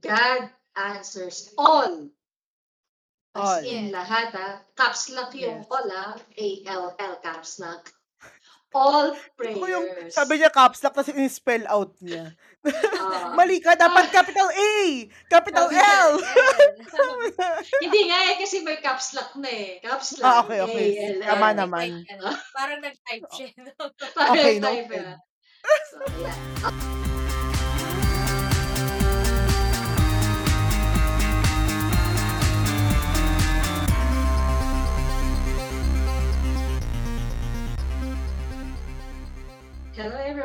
God answers all. As All. in lahat ah. Caps lock yung Yes. all ah. A-L-L caps lock. All ko yung, prayers. sabi niya caps lock, tapos in-spell out niya. Ah. Mali ka, dapat capital A! Capital Capital L! Hindi nga eh, kasi may caps lock na eh. Caps lock. ah, okay, okay. A-L-L. Tama Parang naman. nag-type. Parang nag-type siya. no? Parang Okay, type noted. ah. So, yeah.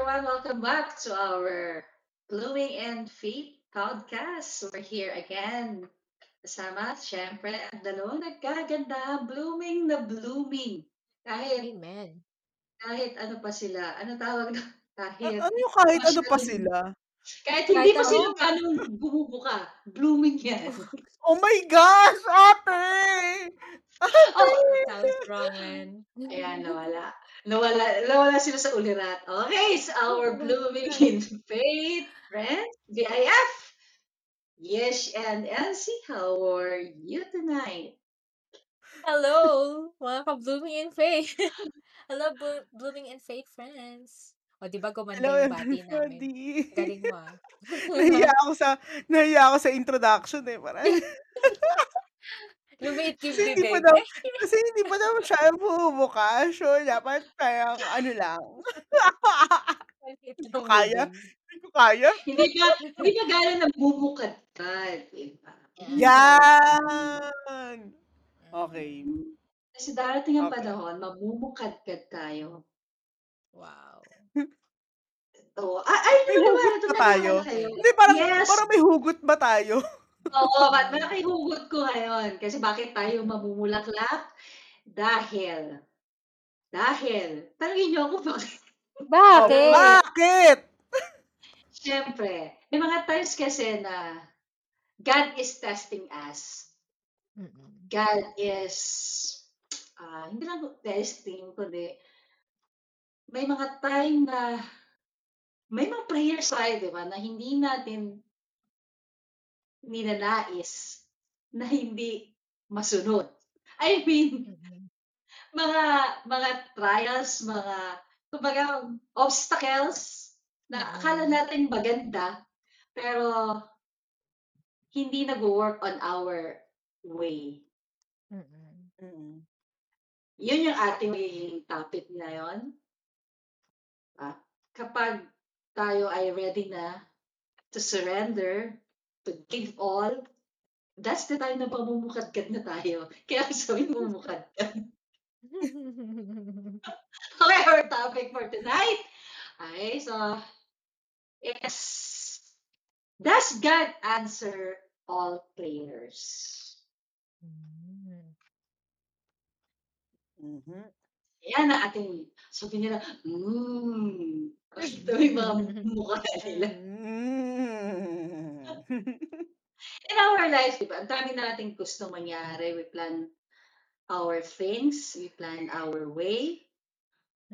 Everyone, welcome back to our Blooming and Faith podcast. We're here again. Kasama, syempre, ang dalawang nagkaganda, blooming na blooming. Kahit, Amen. kahit ano pa sila, ano tawag na, A- kahit, ano yung kahit ano pa sila? kahit hindi Kahit pa ano? sila ganun bumubuka, blooming yan. Oh my gosh, ate! Oh, Sounds wrong, man. Ayan, nawala. Nawala, nawala sila sa ulirat. Okay, so our blooming in faith, friends, BIF. Yes, and Elsie, how are you tonight? Hello, mga ka-blooming in faith. Hello, Blo- blooming in faith friends. O, di ba gumanda Hello, yung bati namin? everybody. Galing mo ah. nahiya ako sa, nahiya ako sa introduction eh. Parang, Lumiit yung kasi hindi pa bibig. daw, kasi hindi pa daw siya bumubuka. So, dapat parang ano lang. Maliit Hindi ko yung kaya. bibig. Hindi ko kaya. Hindi ba, hindi ba gano'n nagbubukad-kad, diba? Yan! Okay. Kasi darating ang Okay. panahon, mamumukad-kad tayo. Wow. Oo. Ah, ay, May ano hugot Ito ba tayo? kayo. Hindi, parang, Yes. parang may hugot ba tayo? Oo, ba't malaki hugot ko ngayon? Kasi bakit tayo mamumulaklak? Dahil, dahil, tanongin niyo ako bakit? Bakit? Oh, bakit? Siyempre, may mga times kasi na God is testing us. God is, ah, hindi lang testing, kundi may mga time na may mga prayers tayo, di ba, na hindi natin ninanais na hindi masunod. I mean, Mm-mm. mga mga trials, mga kumbaga obstacles na Mm. akala natin maganda pero hindi nag-work on our way. Mm-mm. Mm-mm. Yun yung ating magiging topic ngayon. Ah, kapag tayo ay ready na to surrender, to give all, that's the time na pamumukadkad na tayo. Kaya sabi mumukadkad. Okay, our topic for tonight. Okay, so it's Does God answer all prayers? Mm. Mhm. Yan ang ating, sabi nila, mmm. Ito yung mga mukha nila. Mm. In our lives, di ba, ang dami nating gusto mangyari. We plan our things, we plan our way,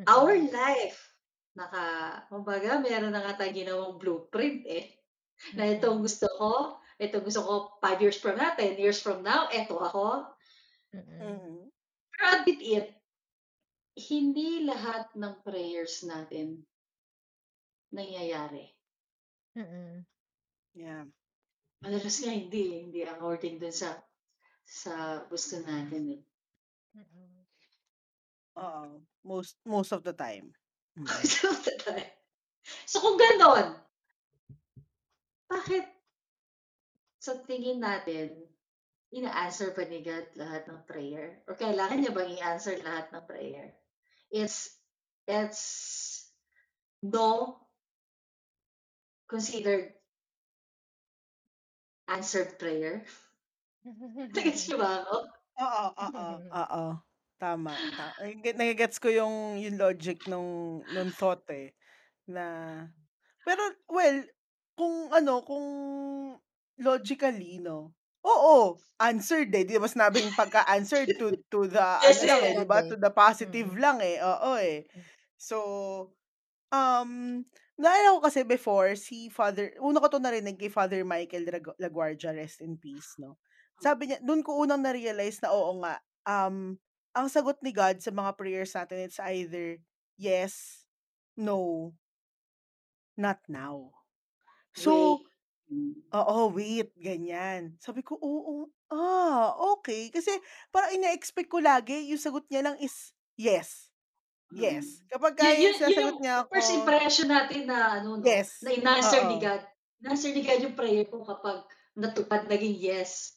our Mm-mm. life. Naka, kumbaga, meron na nga tayong ginawang blueprint eh. Na Mm-mm. itong gusto ko, ito gusto ko 5 years from now, 10 years from now, eto ako. Mm-mm. Mhm. Pero admit it, hindi lahat ng prayers natin nangyayari. Mm-mm. Yeah. Madalas nga hindi, hindi according dun sa sa gusto natin eh. Mm-mm. Oo. Most most of the time. Mm. So kung ganon, bakit sa tingin natin, ina-answer pa ni God lahat ng prayer? Or kailangan niya bang i-answer lahat ng prayer? It's, it's no considered answered prayer. Nagets niyo ba ako? Oo, oo, oo. Tama. Ta ay ge nage-gets ko yung yung logic nung nung thought, eh, na pero well, kung ano, kung logically 'no, oo, answered, eh, 'di ba sinabing pagka-answered to to the Yes, ano lang, eh, yes. ba, to the positive Mm. lang, eh, oo, eh. So, um, Naalala ko kasi before si Father una ko 'to narinig kay Father Michael Lagu Laguardia, rest in peace 'no. Sabi niya dun ko unang na-realize na oo nga, um, ang sagot ni God sa mga prayers natin it's either yes, no, not now. So Wait. Hmm. oo, wait, ganyan. Sabi ko, oo, ah, okey. Kasi parang ine-expect ko lagi yung sagot niya lang is yes, yes. Mm. Kapagka Yun yung yun yun sinasagot yung niya first ako impression natin na ano 'no, yes, na in-answer ni oo. God. In-answer ni God yung prayer ko kapag natupad, naging yes.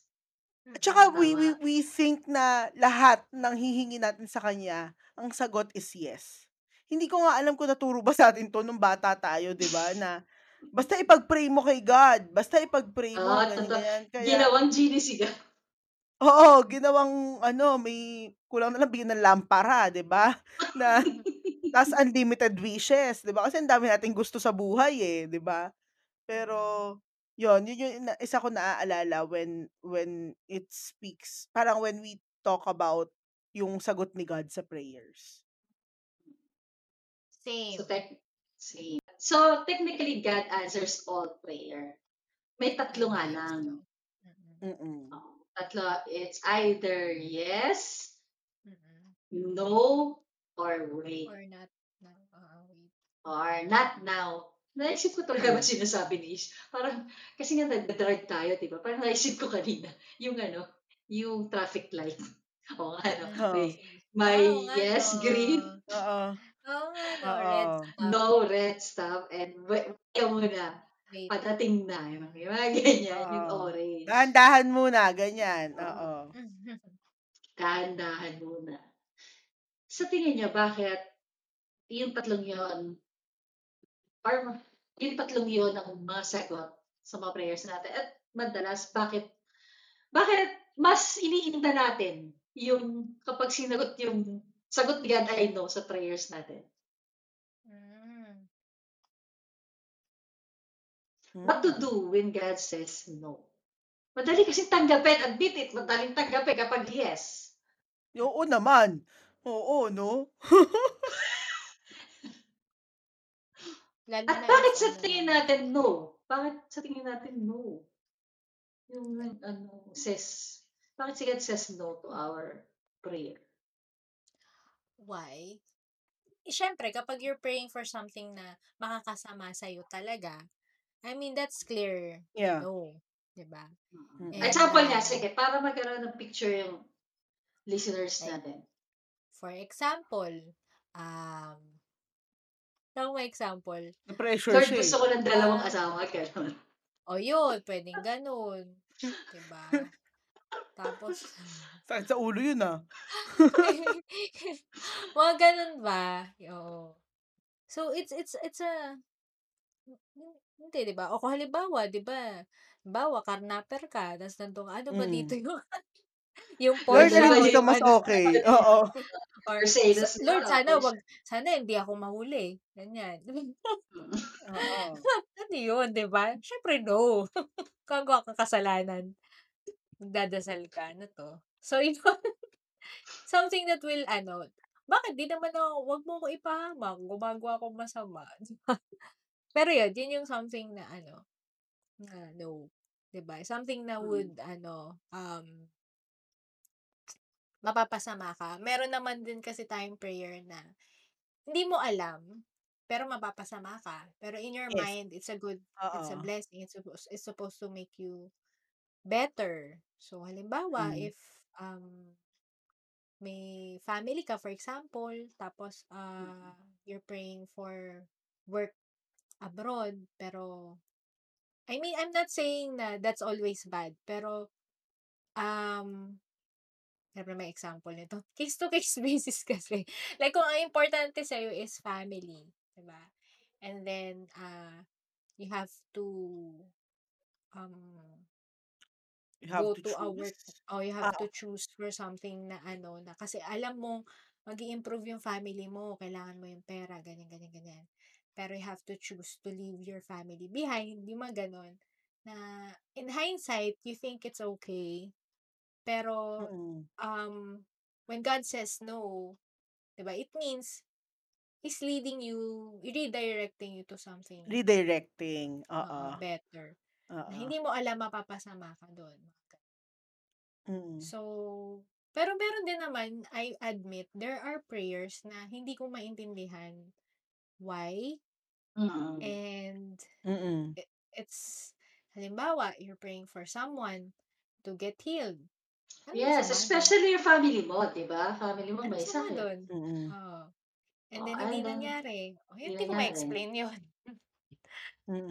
At saka Mm. we we Tama. we think na lahat ng hihingi natin sa kanya, ang sagot is yes. Hindi ko nga alam kung naturo ba sa'tin 'to nung bata tayo 'di ba, na basta ipag-pray mo kay God, basta ipag-pray mo Oo, ganyan, totoo. ganyan. Kaya Ginawang genie si God. Oo, ginawang ano, may kulang na lang bigyan ng lampara 'di ba, na ta's unlimited wishes 'di ba, kasi ang dami nating gusto sa buhay, eh, 'di ba? Pero Mm. yun, yun yung na isa kong naaalala when when it speaks parang when we talk about yung sagot ni God sa prayers. So Same. tech same. So technically God answers all prayer. May tatlo nga lang. so. Mm. Mm. Oo, tatlo. It's either yes, Mm. no, or wait. Or not now, oo, wait. Or not now. Naisip ko talaga ba't sinasabi ni Ish. Parang kasi nga nagda-drive tayo 'di ba, parang naisip ko kanina yung ano, yung traffic light. Oo nga 'no, Mm, Oo. may may oo nga yes, 'no. green, Oo. Oo nga 'no, red Oo. stop. no, red stop, and wait ka muna, Wait. padating na. Yung mga ganyan, yung Oo. orange. Dahan-dahan muna ganyan, Oo. Dahan-dahan muna. Sa tingin niyo bakit yung tatlong yun or yung tatlong yun ang mga sagot sa mga prayers natin at madalas bakit bakit mas iniinda natin yung kapag sinagot yung sagot ni God ay no sa prayers natin? What to do when God says no? Madali kasing tanggapin, admit it, madaling tanggapin kapag yes. Oo naman. Oo 'no? Lalo At na bakit sa ano tingin natin no? Bakit sa tingin natin no? Yung ano, says bakit si God says no to our prayer? Why? Eh, siyempre kapag you're praying for something na makakasama sa'yo talaga, I mean that's clear Yeah. no, 'di ba? Mm. And, Example nga, ah, sige, para magkaroon ng picture yung listeners Like, natin. for example, um, ano may example? Na-pressure Lord, siya, gusto eh. ko ng dalawang asawa, gano'n. o yun, pwedeng ganun, 'di ba? Tapos Sakit sa ulo yun, ah. mga ganun ba? Oo. So it's it's it's a hindi 'di ba? O kung halimbawa 'di ba, halimbawa karnapper ka ta's nandun ka, ano ba dito Mm. yung yung Lord, siya ba alin o dito yung mas ano okey? Oo. or sa Lord sana or wag sana hindi ako mahuli, ganyan. Mm. Oo. Ano yun 'di ba? Siyempre no. Gagawa kang kasalanan, magdadasal ka, ano 'to? So yun, something that will ano, bakit 'di naman ako wag mo ko ipahamak, gumagawa akong masama, 'di ba? Pero yun, yun yung something na ano, na no, 'di ba? Something na Mm. would ano, um mapapasama ka. Meron naman din kasi tayong prayer na hindi mo alam, pero mapapasama ka. Pero in your Yes. mind, it's a good it's a blessing, it's supposed it's supposed to make you better. So halimbawa, Hmm. if um may family ka for example, tapos, ah, you're praying for work abroad, pero I mean, I'm not saying na that's always bad, pero, um, siyempre may example nito. Case to case basis kasi. Like kung ang importante sa'yo is family, 'di ba? And then, ah, you have to, um You have go to to a work choose. o you have Oo. to choose for something na ano, na kasi alam mong mag-i-improve yung family mo, kailangan mo yung pera, ganyan, ganyan, ganyan. Pero you have to choose to leave your family behind, yung mga gano'n. Na in hindsight, you think it's okay, pero, Mm. um, when God says no, 'di ba, it means is leading you, redirecting you to something Redirecting, oo. oo, better. Na Oo. hindi mo alam mapapasama ka gano'n. Mm. So, pero meron din naman, I admit, there are prayers na hindi ko maintindihan why Mm. and Mm. i it's halimbawa, you're praying for someone to get healed. Anong Yes, masama dun? especially your family mo, 'di ba? Family mo Anong may masama sakit. dun? Mm. Oo. And Oh, then hindi then nangyari. Oh, hindi hindi ko nangyari. ma-explain yun.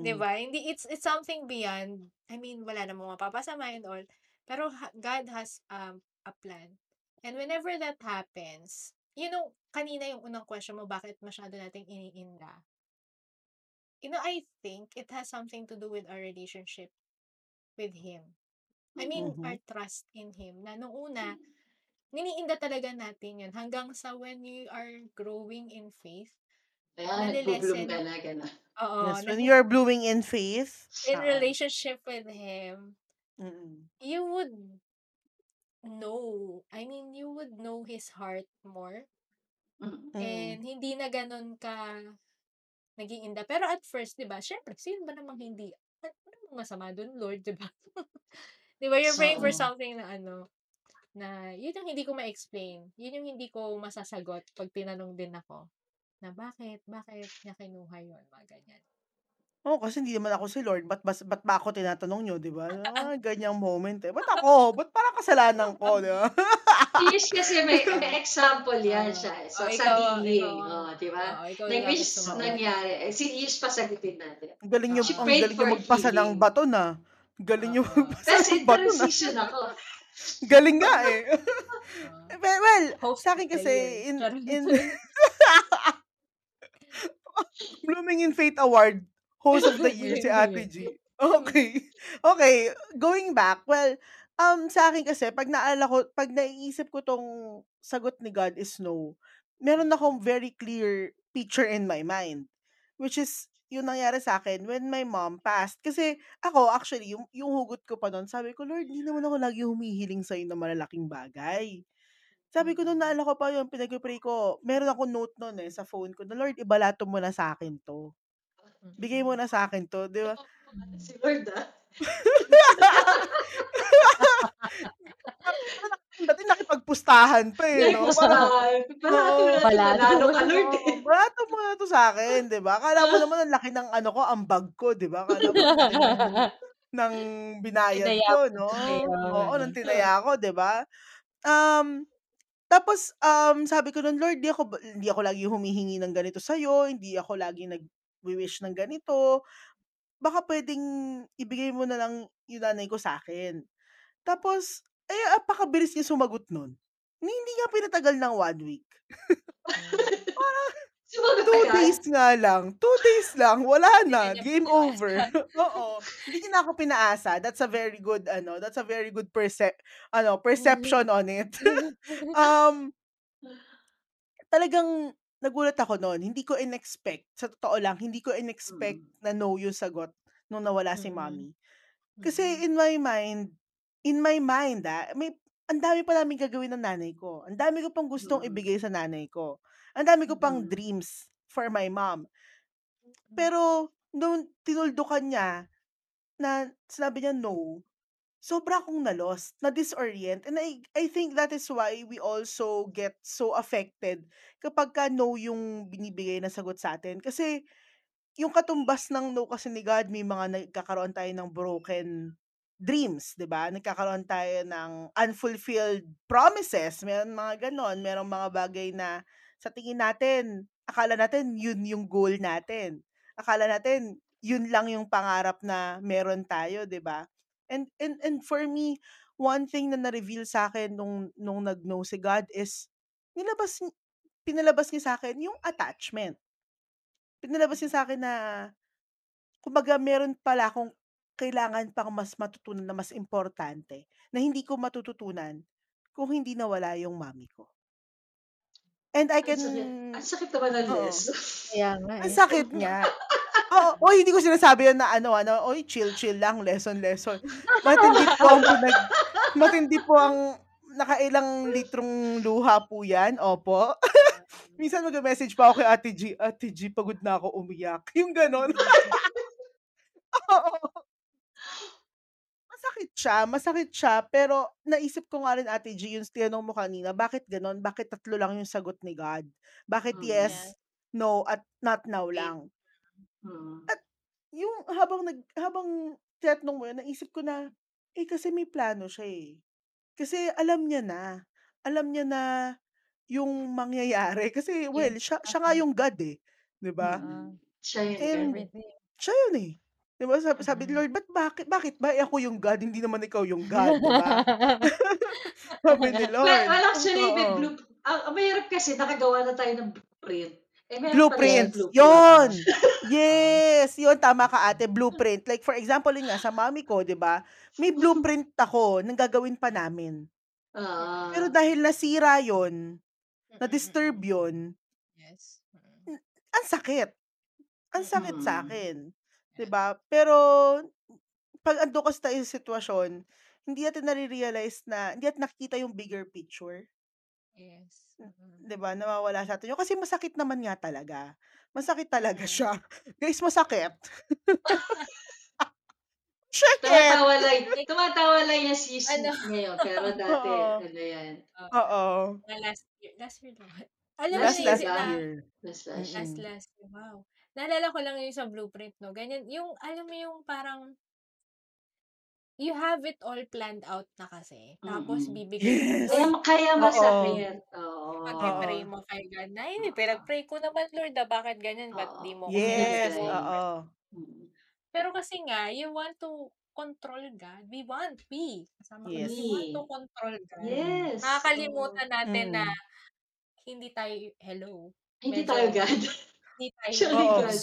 'Di Mm. ba? Hindi it's it's something beyond I mean, wala namang mapapasama and all, pero ha God has, um, a plan. And whenever that happens, you know, kanina yung unang question mo, bakit masyado nating iniinda? You know, I think it has something to do with our relationship with Him. I mean, Mhm. our trust in Him na nung una, niniinda talaga natin yun hanggang sa when you are growing in faith, Ayan, nale-lessen ka na, gano'n. oo, Yes, na when hin you're blooming in faith, in relationship with Him, Mm. you would know, I mean, you would know His heart more. Mm. And hindi na gano'n ka nag-iinda. Pero at first, 'di ba, siyempre sino ba namang hindi ano namang masama dun, Lord, 'di ba? 'Di ba, you're praying for something na ano, na yun yung hindi ko ma-explain. Yun yung hindi ko masasagot 'pag tinanong din ako na bakit, bakit niya kinuha yun, mga ganyan. Oo, kasi hindi naman ako si Lord, ba't bas ba't ba ako tinatanong niyo, 'di ba? Ah, ganyang moment, eh. Ba't ako? Ba't parang kasalanan ko, 'di ba? Yes, kasi may may example yan Oo. siya, eh. Oh, So, sa ikaw ikaw healing, ang oh, 'di ba? oo, ikaw yung which nangyari, eh, si Ish pasagutin natin. Ang galing niyo She Oo. ang prayed galing for niyo magpasa ng healing. bato na. Galing niyo Oo. magpasa ng Kasi bato na. transition ako. Galing nga, eh. Oo. Well well, Host sa of akin the kasi year. in Charot. in Blooming in Faith Award, Host of the Year si Ate G. Okey. Okey, going back, well, um, sa akin kasi 'pag naalala ko 'pag naiisip ko 'tong sagot ni God is no, meron akong very clear picture in my mind. Which is yung nangyari sa'kin when my mom passed. Kasi ako actually yung yung hugot ko pa nun sabi ko, "Lord, hindi naman ako lagi humihiling sa'yo ng malalaking bagay." Sabi ko nung naalala ko pa yun pinagpe-pray ko, meron akong note nun, eh, sa phone ko na, "Lord, ibalato mo na sa'kin 'to. Bigay mo na sa'kin 'to." 'Di ba? Si Lord, ah. Dati nakipagpustahan pa, eh, no? Balato oo. na nanalo ka. Lord, mo na 'to sa'kin, 'di ba? Akala mo naman ang laki ng ano ko, ambag ko, 'di ba? Akala mo ang ng binayad Tinaya ko, 'no? Oo, ng gano'n. tinaya ko, 'di ba? Um, tapos, um, sabi ko nun, "Lord, di ako hindi ako laging humihingi ng ganito sa'yo, hindi ako laging nagwi-wish ng ganito. Baka puwedeng ibigay mo na lang yung nanay ko sa'kin." Tapos, eh, apakabilis niya sumagot nun. Ni hindi nga pinatagal ng 1 week. Parang Sumagot 2 agad? days nga lang, 2 days lang, wala na, game over. Oo, hindi niya na ako pinaasa. That's a very good ano, that's a very good percep ano, perception on it. Um Talagang nagulat ako nun. Hindi ko in-expect, sa totoo lang, hindi ko in-expect Mm. na no yung sagot nung nawala si Mm. mommy. Mm. Kasi in my mind in my mind, ah, may ang dami pa naming gagawin ng nanay ko. Ang dami ko pang gustong Mm. ibigay sa nanay ko. Ang dami ko pang Mm. dreams for my mom. Mm. Pero nung tinuldukan niya na sinabi niya no, sobra akong na-lost, na-disorient. And I I think that is why we also get so affected kapagka no yung binibigay na sagot sa'tin. Kasi yung katumbas ng no kasi ni God, may mga nagkakaroon tayo ng broken dreams, 'di ba? Nagkakaroon tayo ng unfulfilled promises, meron mga gano'n. Merong mga bagay na sa tingin natin, akala natin yun yung goal natin. Akala natin yun lang yung pangarap na meron tayo, 'di ba? And and and for me, one thing na na-reveal sa'kin nung nung nag-no si God is nilabas ni pinalabas niya sa'kin yung attachment. Pinalabas niya sa'kin na kumbaga meron pala akong kailangan pang mas matutunan na mas importante na hindi ko matututunan kung hindi nawala yung mommy ko. And I Ang can sakit. Ang sakit naman. Kaya nga, Ang eh. sakit nga. Oo, uy, hindi ko sinasabi yun na ano ano, "Uy, chill-chill lang, lesson-lesson." Matindi po ang pinag matindi po ang nakailang litrong luha po yan, opo. Minsan magme-message pa ako kay Ate G, "Ate G, pagod na ako umiyak." Yung gano'n. Oo. Masakit siya, masakit siya, pero naisip ko nga rin Ate G, yung tinanong mo kanina, bakit gano'n? Bakit tatlo lang yung sagot ni God? Bakit Mm. yes, Yes. no, at not now lang? Mm. At yung habang nag habang tinatanong mo yun, naisip ko na, eh, kasi may plano siya, eh. Kasi alam niya na. Alam niya na yung mangyayari. Kasi well, siya siya nga oo. yung God, eh, 'di ba? Mm. Oo. Siya yun And. Everything. siya yun, eh. 'Di ba sabi sabi ni Mm. Lord, "Ba't bakit bakit ba? Eh, ako yung God, hindi naman ikaw yung God." 'Di ba? Sabi ni Well, Lord. well actually may Oo. blue ang ang mahirap kasi nakagawa na tayo ng blueprint. Eh, Blueprints, blueprint. yun! Yes, yun tama ka Ate, blueprint. Like for example, yun nga sa mommy ko, 'di ba, may blueprint ako ng gagawin pa namin. Pero Oo. dahil nasira yun, na-disturb yun, Yes. Ang sakit. Ang sakit Mm. sa'kin, 'di Yeah. ba? Pero 'pag kasi tayo sa sitwasyon, hindi natin nare-realize na hindi natin nakikita yung bigger picture. Yes. Mm. 'di ba, nawawala sa atin yun. Kasi masakit naman nga talaga. Masakit talaga Mm. siya. Guys, masakit. Sakit! Tumatawa lang tumatawa lang sis ano ngayon, pero dati Oo. ano yan. Oo. Oo. Mga last year last year ba? Alam mo Last Last year last naisip ba? na year. Last last last Mm. last year, wow. Naalala ko lang yung sa blueprint 'no, ganyan yung alam mo yung parang you have it all planned out na kasi. Tapos Mm. bibigay mo Yes! Kaya kaya Oo. masakit. Oo. pagpe-pray Oo. mo kay God na, "Ay, Oo. pinag-pray ko naman Lord, ah, bakit ganyan? Ba't di Oo. mo ako binigay Yes, Binibigay. Lord?" oo. Mm. Pero kasi nga you want to control God. We want, we, kasama ka dun, Yes. we want to control God. Yes. Nakakalimutan natin na Mm. hindi tayo hello, Hindi tayo medyo God. hindi tayo Oo. God.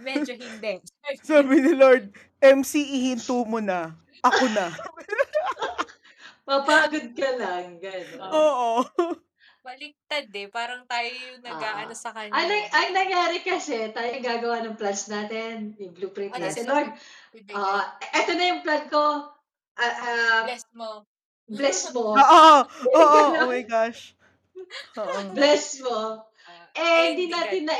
Medyo hindi. Sabi ni Lord, "MC, ihinto mo na. Ako na." Mapagod ka lang, gano'n. Oo. Oo. Baliktad, eh, parang tayo yung nag-aano Oo. sa kanya, Ang ang nangyari kasi tayo yung gagawa ng plans natin, yung blueprint Ano natin. Lord, ah, eto na yung plan ko. Ah, ah, Bless mo. bless mo. Oo, oo. Oh my gosh. Oo. Bless mo. Ah, Eh, hindi natin God.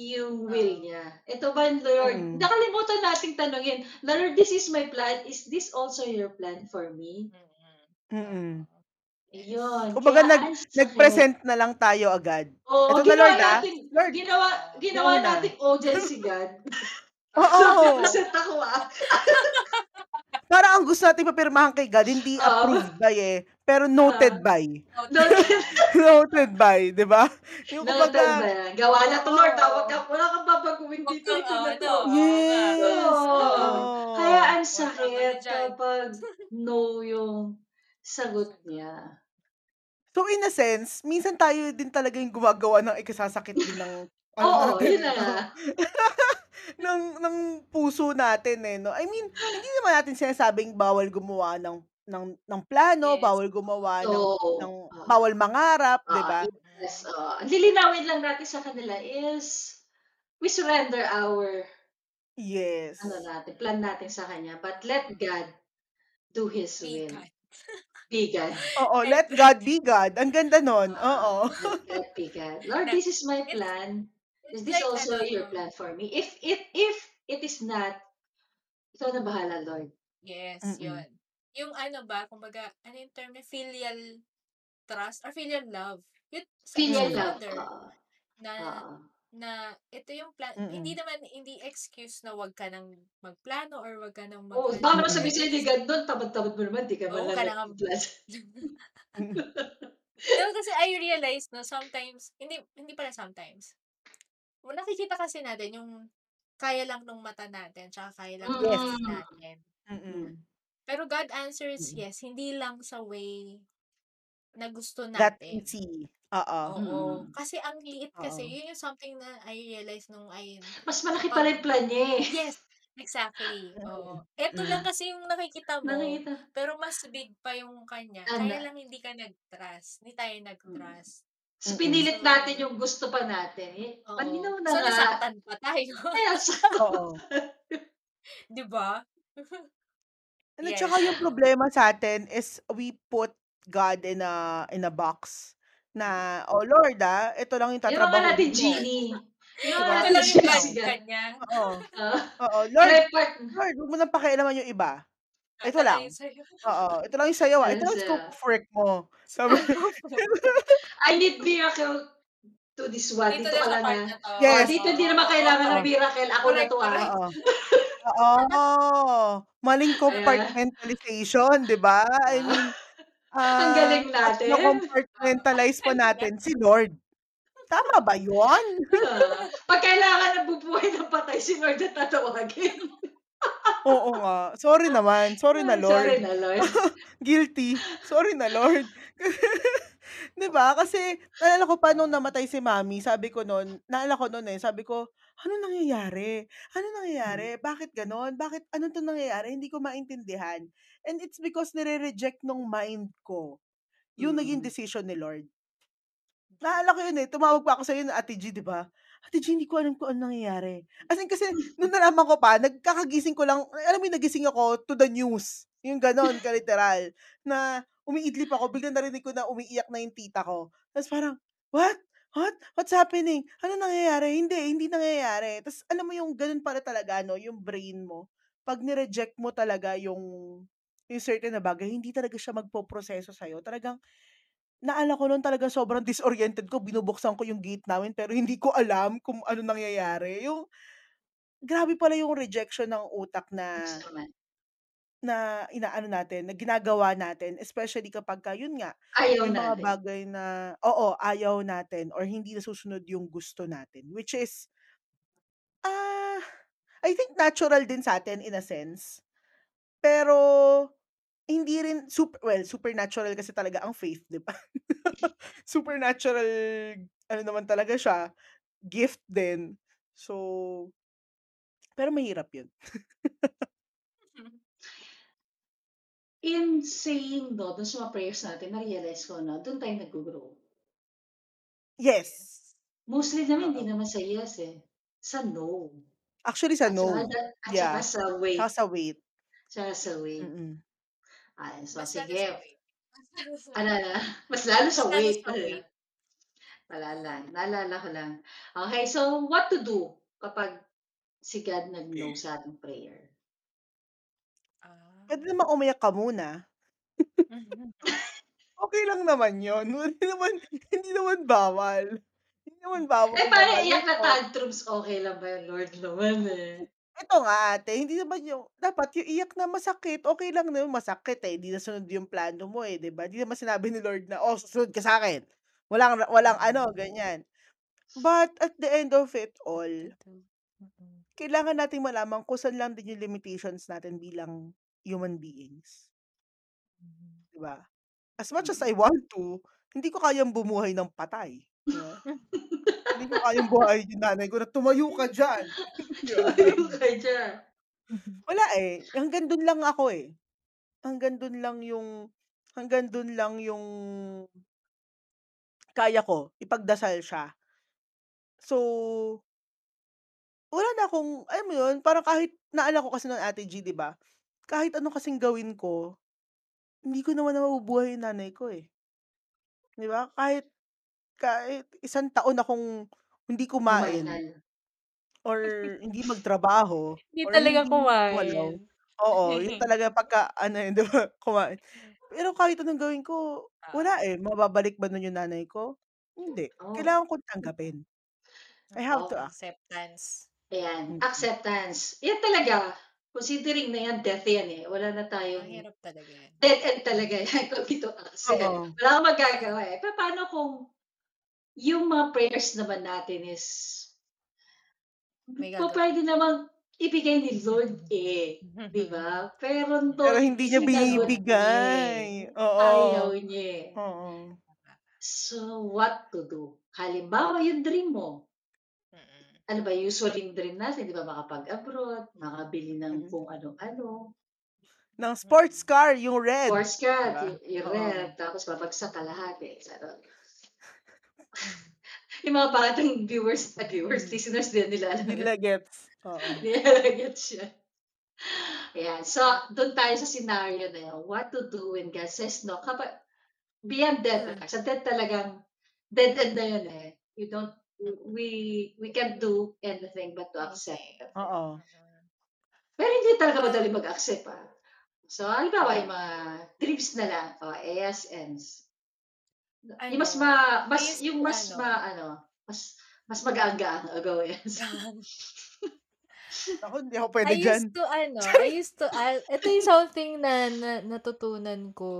Yung will Oo. niya. Ito ba, Lord, Mm. nakalimutan nating tanungin, Lord, this is my plan. Is this also your plan for me? Mm. Mm. Yes. Yun. Kumbaga nag nag-present na lang tayo agad. Oo, Eto na Lord, ah. natin Lord, ginawa ginawa na. nating audience si God. Oo. Nagpe-present ako, ah. Parang ang gusto nating papirmahan kay God, hindi Oo. approved by, eh, pero Ah. noted by. Noted Noted. by. Noted by, 'di ba? Yung Noted kumbaga ba yan? Gawa na 'to, Lord, ah. Wag Oo. ka wala kang babaguhin dito. Ito na ano, 'to. Yes, oo. Kaya ang ano sakit diyan. kapag no yung sagot niya. So, in a sense, minsan tayo din talaga yung gumagawa ng ikasasakit din ng ano Oo, natin, yun na nga. ng ng puso natin, eh, 'no? I mean, hindi naman natin sinasabing bawal gumawa ng ng ng plano, Yes. bawal gumawa ng ng Oo. Oo. bawal mangarap, 'di Oo, ba? yes, oo. Lilinawin lang natin sa kanila is we surrender our ano Yes. natin, plan natin sa kanya, but let God do His Be will. God. Be God. Oo, Let let God be God. Ang ganda nun, Oo, oo. let God be God. Lord, Na this is my it's plan. Is it's this like also ano your plan for me? If it if it is not, ikaw na bahala, Lord. Yes, Mm. yun. Yung ano ba, kumbaga, ano yung term niya, filial trust or filial love. Yun Filial love. Oo. na Oo. na ito yung plan hindi Mm. naman hindi excuse na wag ka ng magplano or wag ka ng Oo, mag-ano, baka naman sabihin sa'yo God nun, tamad-tamad mo naman, di ka Oo, lang kailangan nagpa-plan. Mm. No, kasi I realize 'no, sometimes hindi hindi pala sometimes. Well, nakikita kasi natin yung kaya lang nung mata natin tsaka kaya lang ng Yes. faith Mm. natin. Mm. Mm. Pero God answers Mm. yes, hindi lang sa way na gusto That natin. easy. Oo. Oo, Mm. kasi ang liit kasi. Oo. Yun yung something na I realize nung I Mas malaki pala yung plan niya, eh. yes, exactly, oo. Mm. Eto lang kasi yung nakikita mo, Nakikita. pero mas big pa yung kanya. Ano? Kaya lang hindi ka nag-trust, hindi tayo Mm. nag-trust. So, Mm. pinilit So natin yung gusto pa natin, eh, Oo. malinaw na So, nga. nasaktan pa tayo. Kaya saktan Oo. pa. 'Di? And at Yes, saka yung problema sa'tin is we put God in a in a box. na, "Oh Lord, ah, ito lang yung Ginawa tatrabahuin natin mo." genie. Ginawa Diba? Ito natin lang yung genie plan si God. kanya. Oo. Oo. Oo, "Lord Kaya part Lord, wag mo ng pakialaman yung iba. Ito Ito lang lang. yung sa'yo. Oo, ito lang yung sa'yo, ah. Ito Ano lang yung siya? scope of work mo." Sabi I need miracle to this one. Dito Dito na ka sa lang, part ah. na 'to. Oh, Yes. dito hindi Oo, naman kailangan ng miracle. Ako na Correct, 'to, ah. correct. Oo. Oo. Maling Ayan. compartmentalization, 'di ba? I Ah. mean, Ang ah, galing at natin. kino-compartmentalize pa ah. natin si Lord. Tama ba yun? Oo. 'Pag kailangan ng bubuhay ng patay, si Lord ang tatawagin. Oo nga. Sorry naman. Sorry na, Ah, sorry Lord. na, Lord. Guilty. Sorry na, Lord. 'Di ba? Kasi naalala ko pa nung namatay si mommy, sabi ko nun naalala ko nun, eh, sabi ko, "Anong nangyayari? Anong Hmm. nangyayari? Bakit gano'n? Bakit ano 'tong nangyayari? Hindi ko maintindihan." And it's because nire-reject nung mind ko yung naging Mm. decision ni Lord. Naalala ko yun, eh, tumawag pa ako sa'yo na, "Ate G," 'di ba? "Ate G, hindi ko alam kung anong nangyayari." As in kasi nung nalaman ko pa, nagkakagising ko lang alam mo yung nagising ako to the news, yung gano'n ka-literal, na umiidlip ako biglang narinig ko na umiiyak na yung tita ko. Ta's parang, "What? What? What's happening? Anong nangyayari? Hindi, hindi nangyayari." Ta's alam mo yung gano'n pala talaga 'no, yung brain mo. 'Pag ni-reject mo talaga yung yung certain na bagay, hindi talaga siya magpoproseso sa'yo. Talagang naalala ko nun talagang sobrang disoriented ko, binubuksan ko yung gate namin pero hindi ko alam kung anong nangyayari. Yung grabe pala yung rejection ng utak na naman. Na inaano natin, na ginagawa natin especially kapagka yun nga, Ayaw may mga natin. bagay na oo, ayaw natin or hindi nasusunod yung gusto natin. Which is ah, I think natural din sa'tin in a sense. Pero hindi rin sup well, supernatural kasi talaga ang faith, 'di ba? Supernatural ano naman talaga siya, gift din. So pero mahirap yun. In saying no dun sa mga prayers natin, na-realize ko 'no, dun tayo naggo-grow. Yes. Mostly naman hindi Oo. naman sa yes, eh, sa no. Actually sa At saka no. da at saka Yeah. sa wait. sa wait. Tsaka sa wait. Mm. Ayan, so Mas lalo sige. sa wait. Mas lalo sa Ano, wait. ano? Mas lalo Mas sa lalo wait sa lang, naalala ko lang. Okay, so what to do kapag si God nag-no sa ating prayer? Puwede naman umiyak ka muna. Okey lang naman yun. Hindi naman hindi naman bawal. Hindi naman bawal Eh, paano naman iyak na thought. tantrums, okey lang ba yun? Lord naman, eh. Ito nga ate, hindi naman yung dapat yung iyak na masakit, okey lang na yung masakit, eh, hindi nasunod yung plano mo, eh, 'di ba? Di naman sinabi ni Lord na, "Oh, susunod ka sa'kin. Walang walang ano," ganyan. But at the end of it all What to do? Mm. kailangan nating malaman kung saan lang din yung limitations natin bilang human beings. Mhm. 'Di ba? As much as Mm. I want to, hindi ko kayang bumuhay ng patay, 'di ba? Hindi ko kayang buhayin yung nanay ko na, "Tumayo ka diyan." 'Di ba? Tumayo ka diyan. Wala, eh, hanggang dun lang ako, eh. Hanggang dun lang yung hanggang dun lang yung kaya ko, ipagdasal siya. So wala na akong alam mo yun, parang kahit naalala ko kasi no'n Ate G, 'di ba? Kahit ano kasing gawin ko, hindi ko naman mabubuhay yung nanay ko, eh. 'Di ba? Kahit kahit isang taon akong hindi kumain Bumanal. or hindi magtrabaho Hindi or talaga hindi kumain. Oo, yun talaga pagka ano, eh, 'di ba, kumain. Pero kahit anong gawin ko, wala, eh. Mababalik ba nun yung nanay ko? Hindi. Oh. Kailangan kong tanggapin. I have to Okay. accept. Acceptance. Ayan, Mm. acceptance. Yan talaga. Considering na yan, death yan, eh. Wala na tayong Mahirap talaga yan. dead end talaga yan kung hindi 'to accept. Oo. Wala kang magagawa, eh. Papaano kung yung mga prayers naman natin is May pupuwede gagawin. namang ibigay ni Lord, eh, 'di ba? Pero Pero don't hindi niya, binibigay. eh. Oo. Ayaw niya, eh. Oo. So, what to do? Halimbawa, yung dream mo. Ano ba usually dream natin, 'di ba, makapag-abroad, makabili ng Mm. kung ano-ano. Ng sports car, yung red. Sports car, 'Di ba? yung Oo. red, tapos babagsak kalahati, charot. Yung mga batang viewers ah, viewers, Mm. listeners, di nila alam nila gets. Nila gets yun. Ayan, so dun tayo sa scenario na yun. What to do when God says no? Kapag beyond death, Mm. sa death talagang dead end na yun eh. You don't, we, we can't do anything but to accept. Okay. Oo. Mm. Pero hindi talaga madali mag-accept ah. So, halimbawa, yung mga trips na lang, o ASNs. Yung mas Ano, ma, I mas, used yung mas ano, ma, ano, mas, mas mag-aanggaan ang gawin. Ako, hindi ako I pwede dyan. used to, ano, I used to, uh, ito yung something na, na natutunan ko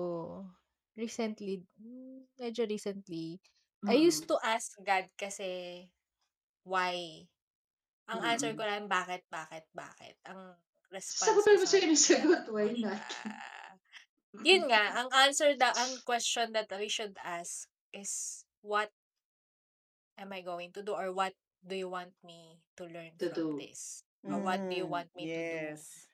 recently, mm, medyo recently. I used Mm. to ask God kasi, why? Ang answer ko Mm. lang, bakit, bakit, bakit? Ang response ko mo sa yung kanya, sagot, why not? Yun nga, ang answer, da, ang question that we should ask is, what am I going to do? Or what do you want me to learn To from do. this? Or what do you Mm, want me to do? yes.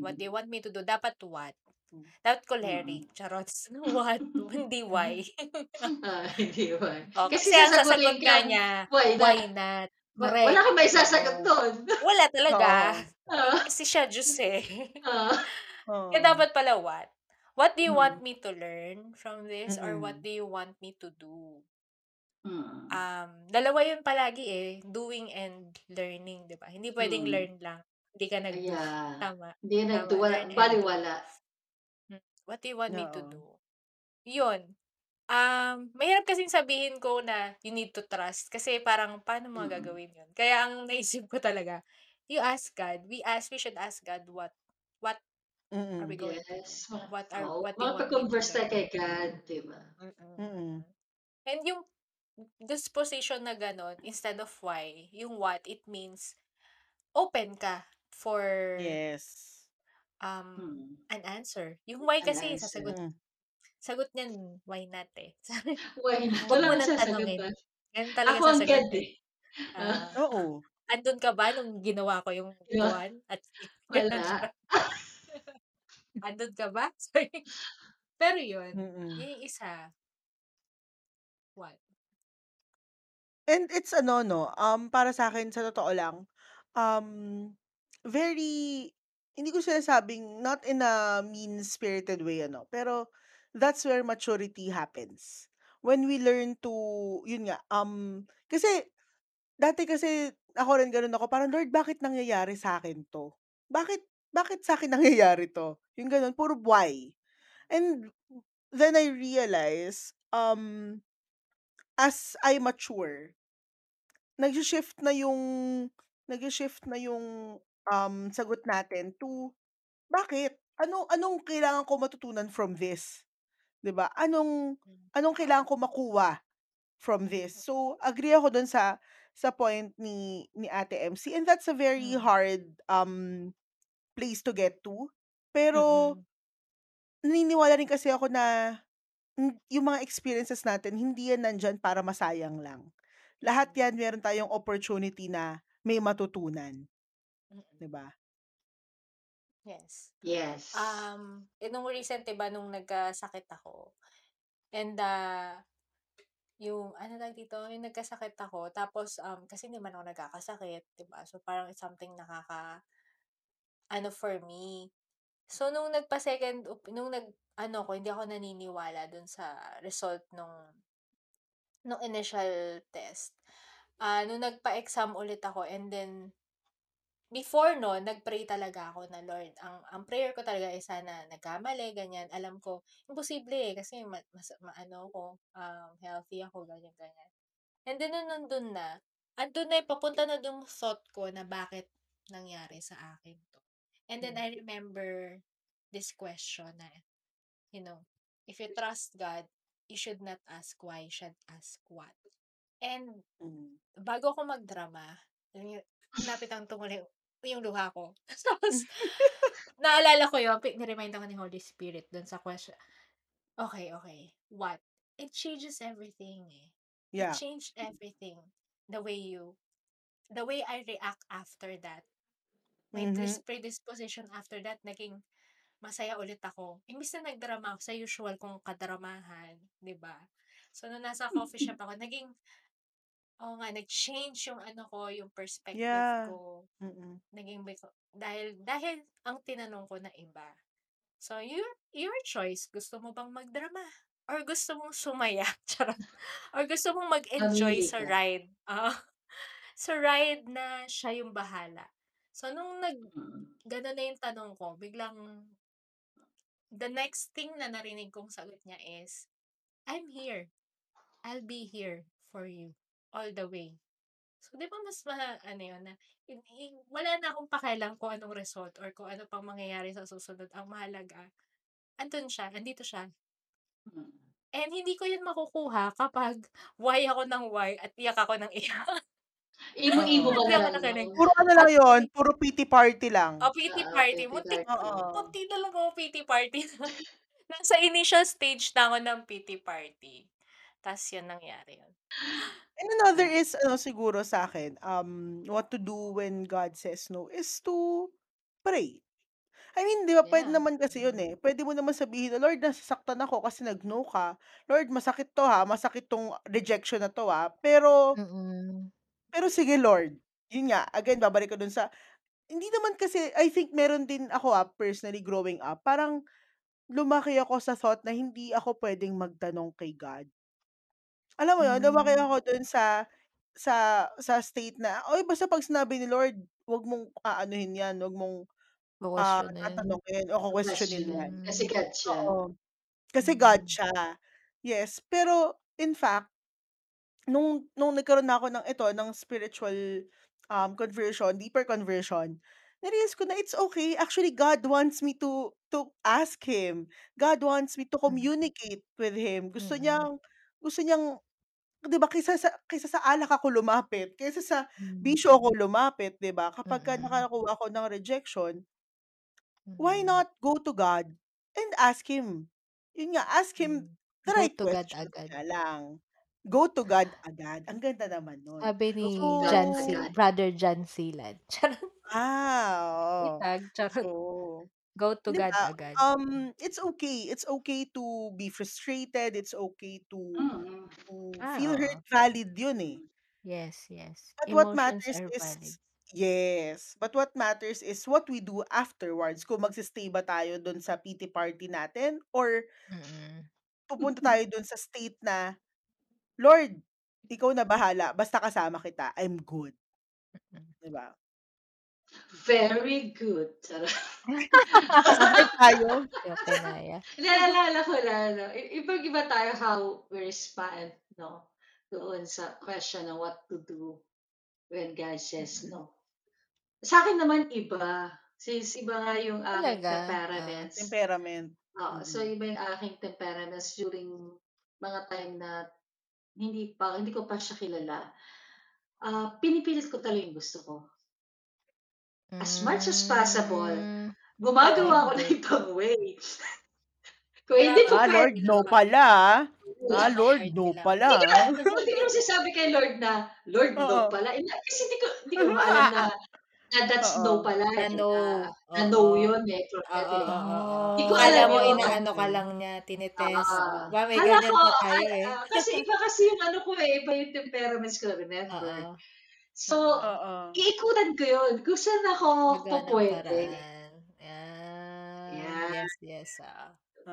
What do Mm. you want me to do? Dapat what? Mm. Dapat Mm. choleric. Charots. What? Hindi why. Ah, hindi why. oh, Kasi kasi ang sasagutin sasagot ka, niya, why why not? not? Wa- Correct. Wala kang may sasagot Oo. doon. Wala talaga. Eh, Ah, kasi siya Diyos eh. Oo. Kaya dapat pala what? What do you Mm. want me to learn from this? Or what do you want me to do? Mm. Um, dalawa yun palagi eh. Doing and learning, di ba? Hindi pwedeng Mm. learn lang. Hindi ka nag-do. Yeah. Tama. Hindi do. baliwala. Mm. What do you want me to Oo. do? Yun. Um, mahirap kasing sabihin ko na you need to trust. Kasi parang, paano mo Mm. gagawin yun? Kaya ang naisip ko talaga, you ask God. We ask, we should ask God what, what are we Mm-mm. going to do? Yes. Ma- What are, Oo, what do you want me to mapag-converse tayo kay God, di ba? Mm-mm. Mm-mm. And yung disposition na ganon, instead of why, yung what, it means open ka for Yes. Um Hmm. an answer. Yung why An kasi, answer. sasagot, Mm. sagot niyan, why not eh. Why not? Huwag Wala mo nang sasagot tanongin. ah. Yan talaga Ako ang God sasagutin. eh. Ah, Ah, Oo. andun ka ba nung ginawa ko yung di ba? kuwan? At Wala. andun ka ba? Sorry. Pero yun, Mm-mm. yun yung isa. What? And it's ano, no, um, para sa akin, sa totoo lang, um, very, hindi ko sinasabing, not in a mean-spirited way, ano, pero that's where maturity happens. When we learn to, yun nga, um, kasi, dati kasi, ako rin ganun ako, parang, Lord, bakit nangyayari sa akin to? Bakit, bakit sa akin nangyayari to? Yung ganun, puro why. And then I realize, um, as I mature, nag-shift na yung, nag-shift na yung, um, sagot natin to, bakit? Ano, anong kailangan ko matutunan from this? 'Di ba? Anong, anong kailangan ko makuha from this? So, agree ako dun sa, sa point ni, ni Ate MC. And that's a very Mm. hard, um, place to get to. Pero, Mm-mm. naniniwala rin kasi ako na, yung mga experiences natin, hindi yan nandyan para masayang lang. Lahat yan, meron tayong opportunity na may matutunan. Mm-mm. 'Di ba? Yes. Yes. Um, eh, nung recent, diba, nung nagkasakit ako, and, uh, yung, ano tawag dito, yung nagkasakit ako, tapos, um, kasi hindi man ako nagkakasakit, diba? So, parang it's something nakaka, ano for me. So, nung nagpa-second, op- nung nag, ano ko, hindi ako naniniwala dun sa result nung, nung initial test. Ah, nung nagpa-exam ulit ako, and then, before no, nag-pray talaga ako na Lord. Ang ang prayer ko talaga ay sana nagkamali, ganyan. Alam ko, imposible eh, kasi ma, mas, maano ako, um, healthy ako, ganyan, ganyan. And then, nung nandun na, andun na, papunta na dun thought ko na bakit nangyari sa akin to. And then, I remember this question na, you know, if you trust God, you should not ask why, you should ask what. And, Mm. bago ako magdrama, lapit ang tumuli yung luha ko. Tapos, naalala ko yun, niremind ako ni Holy Spirit dun sa question. Okay, okay. What? It changes everything eh. Yeah. It changed everything. The way you, the way I react after that. My Mhm. dis- predisposition after that, naging masaya ulit ako. Imbis na nagdrama ako sa usual kong kadramahan, di ba? So, nung nasa coffee shop ako, naging, oo nga, nag-change yung ano ko, yung perspective Yeah. ko. Mm-mm. Naging, biko- dahil, dahil ang tinanong ko na iba. So, your, your choice. Gusto mo bang magdrama? or gusto mong sumaya, charot, or gusto mong mag-enjoy Mamili sa ka. ride. Oo. Sa ride na siya yung bahala. So, nung nag Mm. gano'n na yung tanong ko, biglang the next thing na narinig kong sagot niya is, "I'm here. I'll be here for you all the way." So, 'di ba mas ma ano yun na hin hin wala na akong pakialam kung anong result or kung ano pang mangyayari sa susunod. Ang mahalaga, andun siya, andito siya. Mm. And hindi ko yun makukuha kapag why ako ng why at iyak ako ng iyak. Imo-imo Oo. ka na lang. Puro ano lang yun, puro pity party lang. Oh, pity Oo, party. pity Muntik muntik na lang ako pity party. Nasa initial stage na ako ng pity party. Tas yun nangyari yun. And another is ano siguro sa'kin, um, what to do when God says no is to pray. I mean, 'di ba puwede Yeah. naman kasi yun, eh. Puwede mo naman sabihin na, "Lord, nasasaktan ako kasi nag-no ka. Lord, masakit 'to, ha, masakit 'tong rejection na 'to, ah, pero Mm. pero sige Lord." Yun nga, again babalik ko dun sa hindi naman kasi I think meron din ako, ah, personally growing up, parang lumaki ako sa thought na hindi ako puwedeng magtanong kay God. Alam mo yun, lumaki Hmm. ako dun sa sa sa state na, "Uy, basta 'pag sinabi ni Lord, 'wag mong aanuhin 'yan, 'wag mong, ah, Ko-questionin. tatanungin o ko-questionin 'yan." Kasi. God siya. Oo. Kasi God Mm. siya. Yes, pero in fact, nung nung nagkaroon na ako ng ito, ng spiritual, um, conversion, deeper conversion, na-realize ko na it's okay. Actually, God wants me to to ask Him. God wants me to Mm. communicate with Him. Gusto Mm. niyang gusto niyang 'di ba kaysa sa kaysa sa alak ako lumapit, kaysa sa Hmm. bisyo ako lumapit, 'di ba? Kapagka Mm. nakakuha ako ng rejection why Mm. not go to God and ask Him? Yun nga, ask Him Hmm. the Go right to God questions agad. nga lang. Go to God agad. Ang ganda naman nun. Sabi Go ni God John C. agad. Brother John Silan. Charot. Ah, oo. Itag, charot. Oo. Go to 'Di God ba, agad. um, it's okay. It's okay to be frustrated. It's okay to Mm. to Ah, feel oo. hurt. Valid yun, eh. Yes, yes. But what Emotions matters are is yes, but what matters is what we do afterwards. Kung magse-stay ba tayo dun sa pity party natin or Mm. pupunta tayo dun sa state na, "Lord, ikaw na bahala basta kasama kita, I'm good." Mm. 'Di ba? Very good. Charot. Tayo. Di ko kinaya. Naalala ko na ano, i ibang-iba tayo how we respond 'no, doon sa question na what to do when God says no. Sa'kin naman iba, since iba nga yung aking Talaga? Ah. temperaments. Temperament. Oo, so Mm. iba yung aking temperaments during mga time na hindi pa hindi ko pa siya kilala. Ah, pinipilit ko talaga yung gusto ko. As much as possible, Hmm. gumagawa ako ng Depende. ibang way. Kung hindi ko Ah, Lord, no pala, ah. Ah, Lord, no pala, Hindi ko na ah. hindi ko nasasabi kay Lord na, "Lord, no pala." Na kasi hindi ko hindi ko naman alam na na that's no Oo. pala, Na no. na na no yun, eh. Hindi ko alam mo inaano ka lang niya, tinitest. Ah, Ba may ganyan ko pa tayo, ay eh. ah, kasi iba kasi yung ano ko, eh, iba yung temperaments ko, remember. Oo. So. Oo. iikutan ko yun kung saan ako pupuwede. paraan. Yan. Yeah. Yes, yes, oo.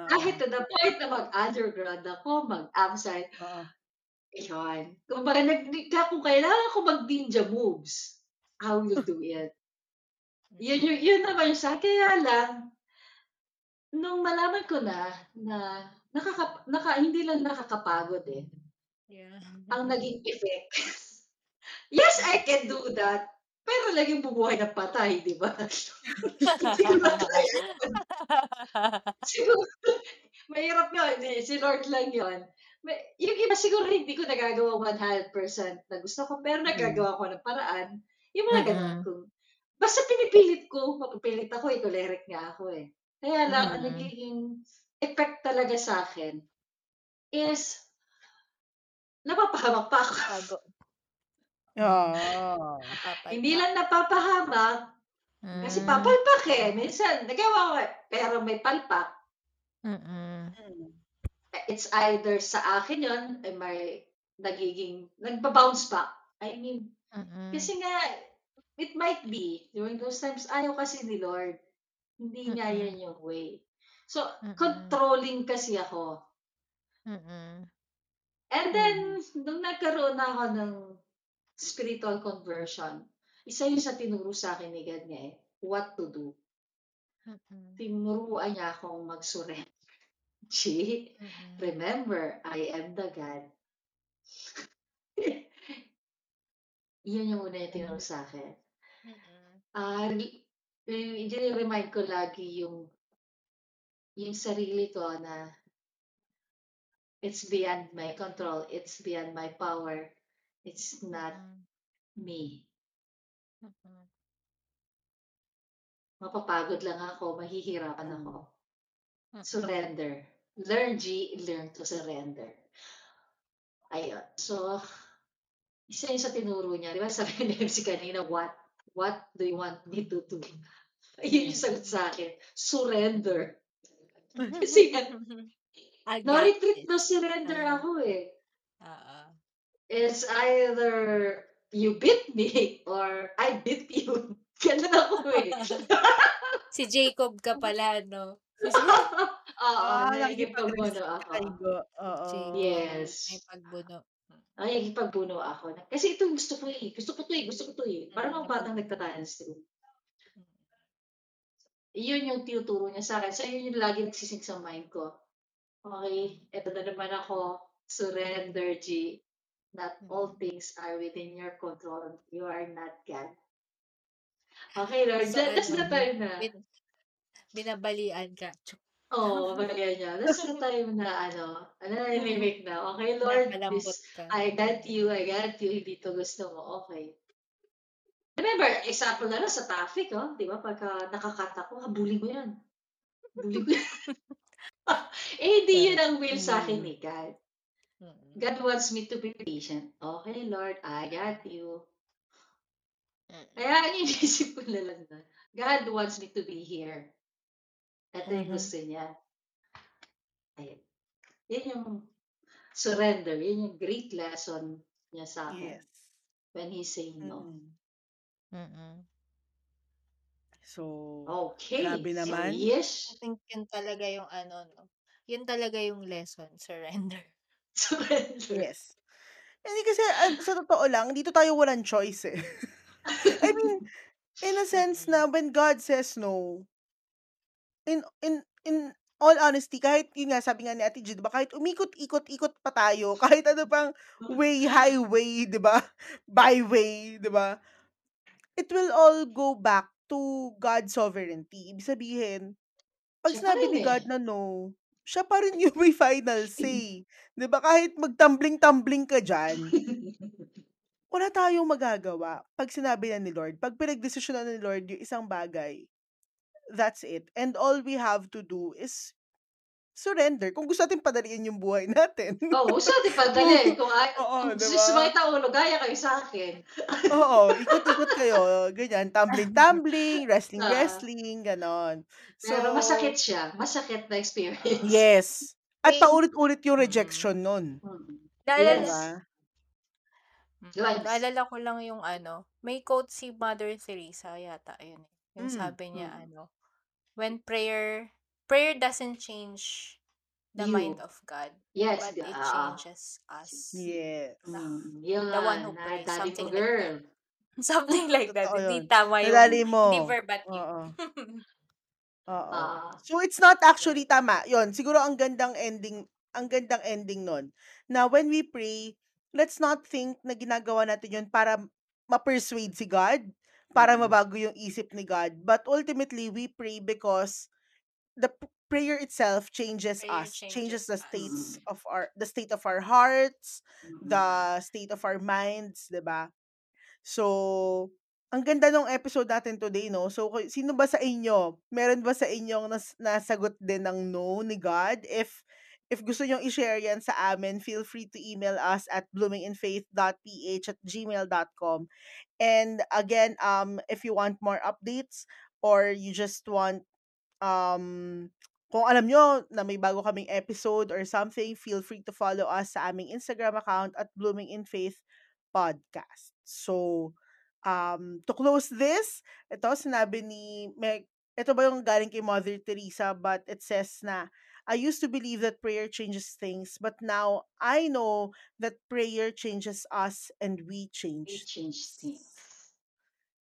Kahit to the point na mag-undergrad ako, mag-AMSAT, Oo. ayun. Kumbaga nag di ka kung kailangan ko mag-ninja moves, I will do it. Yun yung Mm. yun naman yung sa'kin. Kaya lang nung malaman ko na, na nakaka naka hindi lang nakakapagod, eh. Yeah. Ang naging effect, yes, I can do that, pero laging bumuhay ng patay, 'di ba? Hindi ko na kaya yun. Siguro mahirap yun, eh, si Lord lang yun. May yung iba siguro hindi ko nagagawa 100% na gusto ko, pero nagagawa ko ng paraan, yung mga gano'n. Mm. Kung basta pinipilit ko, mapipilit ako, choleric nga ako, eh. Kaya lang ang Mm. nagiging effect talaga sa'kin is napapahamak pa ako. Mm. Ah. Hindi lang napapahamak, kasi Hmm. papalpak, eh. Minsan nagawa ko, eh, pero may palpak. Mm. Mm. It's either sa akin yun, eh, may nagiging nagba-bounce back. I mean, Mm. kasi nga it might be during those times ayaw kasi ni Lord. Hindi niya Mm. yun yung way. So, Mm. controlling kasi ako. Mm. And then, Mm. nung nagkaroon na ako ng spiritual conversion, isa yun sa tinuro sa akin ni God nga eh, what to do. Mm. Tinuruan niya akong mag-surrender. Chi, Mm. remember, I am the God. Yun yung una yung tinuro sa akin. Re- remind ko lagi yung yung sarili ko na it's beyond my control, it's beyond my power, it's not Mm. me. Mm. Mapapagod lang ako, mahihirapan ako. Mm. Surrender. Learn, G, learn to surrender. Ayun. So, isa yun sa tinuro niya. Di ba sabi ni MC kanina, what? What do you want me to do? Ayun yung sagot sa akin. Surrender. Kasi nga, I no got retreat, no surrender Ah. ako eh. Oo. It's either you beat me or I beat you. Ganun ako eh. Si Jacob ka pala, no? Oo, Ah, nakikipagbuno ako. Oo. Yes. May pagbuno. Nakikipagbuno ako. Kasi ito gusto ko eh. Gusto ko to eh. Gusto ko to eh. Parang Mm, mga batang nagtataas through. Yun yung tinuturo niya sa akin. So, yun yung lagi nagsising sa mind ko. Okay, eto na naman ako. Surrender, G. Not all things are within your control. You are not God. Okay, Lord. So, that's ano, the time na. Bin, binabalian ka. Oo, oh, bagay niya. That's the time na ano, ano na remake na. Okay, Lord, this. I got you, I got you, hindi to gusto mo. Okay. Remember, example na lang sa traffic, oh, di ba? Pagka nakakata ko, habulin mo yan. Habulin ko yan. eh, hindi yun ang will sa akin ni God. Mm. God wants me to be patient. Okay, Lord, I got you. Mm. Kaya ang inisip ko na lang na, God wants me to be here. Ito yung Mhm. gusto niya. Ayun. Yan yung surrender. Yan yung great lesson niya sa akin Yes. when he's saying no. Mm. Mm-mm. So, Okay. Grabe So, naman. yes. I think yun talaga yung ano, no? Yun talaga yung lesson, surrender. Surrender. yes. Hindi kasi, ah, sa totoo lang, dito tayo walang choice eh. I mean, in a sense na when God says no, in in in all honesty, kahit yun nga, sabi nga ni Ate G, diba, kahit umikot-ikot-ikot pa tayo, kahit ano pang way, highway, di ba? Byway, di ba? It will all go back to God's sovereignty. Ibig sabihin, pag sinabi ni eh. God na no, siya pa rin yung may final say. Di ba? Kahit magtumbling-tumbling ka dyan, wala tayong magagawa pag sinabi na ni Lord. Pag pinagdesisyon na ni Lord yung isang bagay, that's it. And all we have to do is surrender. Kung gusto natin padaliin yung buhay natin. Oo, oh, gusto natin padali. Kung, ay, Oo, kung di gusto ba? sumakit ang ulo, gaya kayo sa akin. Oo, ikot-ikot kayo. Ganyan, tumbling-tumbling, Ah, wrestling-wrestling, ganon. So, pero masakit siya. Masakit na experience. yes. At May- paulit-ulit yung Mm. rejection nun. Mm. Naalala, Yes. Diba? Mm. Yes. Naalala ko lang yung ano, may quote si Mother Teresa yata, ayun eh. Yung Mm, sabi niya, mm. ano, when prayer, prayer doesn't change the You. mind of God, Yes. but it ah, changes us. Yes. Mm, yun. The one who prays, something like girl. Something like that. Hindi yun. tama yung, Nadali mo. hindi verbatim. Oo. Oo. Ah. So it's not actually tama. 'Yon, siguro ang gandang ending, ang gandang ending nun. Na when we pray, let's not think na ginagawa natin 'yon para ma-persuade si God, para mabago yung isip ni God. But ultimately, we pray because the prayer itself changes Prayer us, changes changes the us. states Mm. of our the state of our hearts, Mm. the state of our minds, 'di ba? So, ang ganda ng episode natin today, no? So, sino ba sa inyo, meron ba sa inyong nas, nasagot din ng no ni God? If if gusto nyong i-share yan sa amin, feel free to email us at bloominginfaith.ph at gmail.com. And again, um, if you want more updates or you just want um, kung alam nyo na may bago kaming episode or something, feel free to follow us sa aming Instagram account at Blooming in Faith Podcast. So, um, to close this, ito, sinabi ni, may, ito ba yung galing kay Mother Teresa but it says na I used to believe that prayer changes things, but now I know that prayer changes us and we We change change things. things.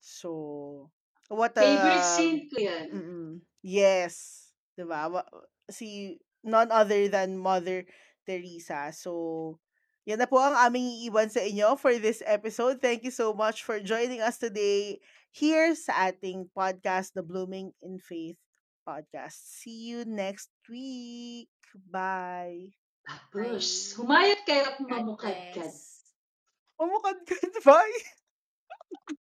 So, what Favorite a saint ko yan. mm, yes, 'di ba? Wa- Si none other than Mother Teresa. So, yan na po ang aming iiwan sa inyo for this episode. Thank you so much for joining us today here sa ating podcast, The Blooming in Faith podcast. See you next week. Bye. Tapos, Bye. humayat kayo at mamukadkad. ka. Bye.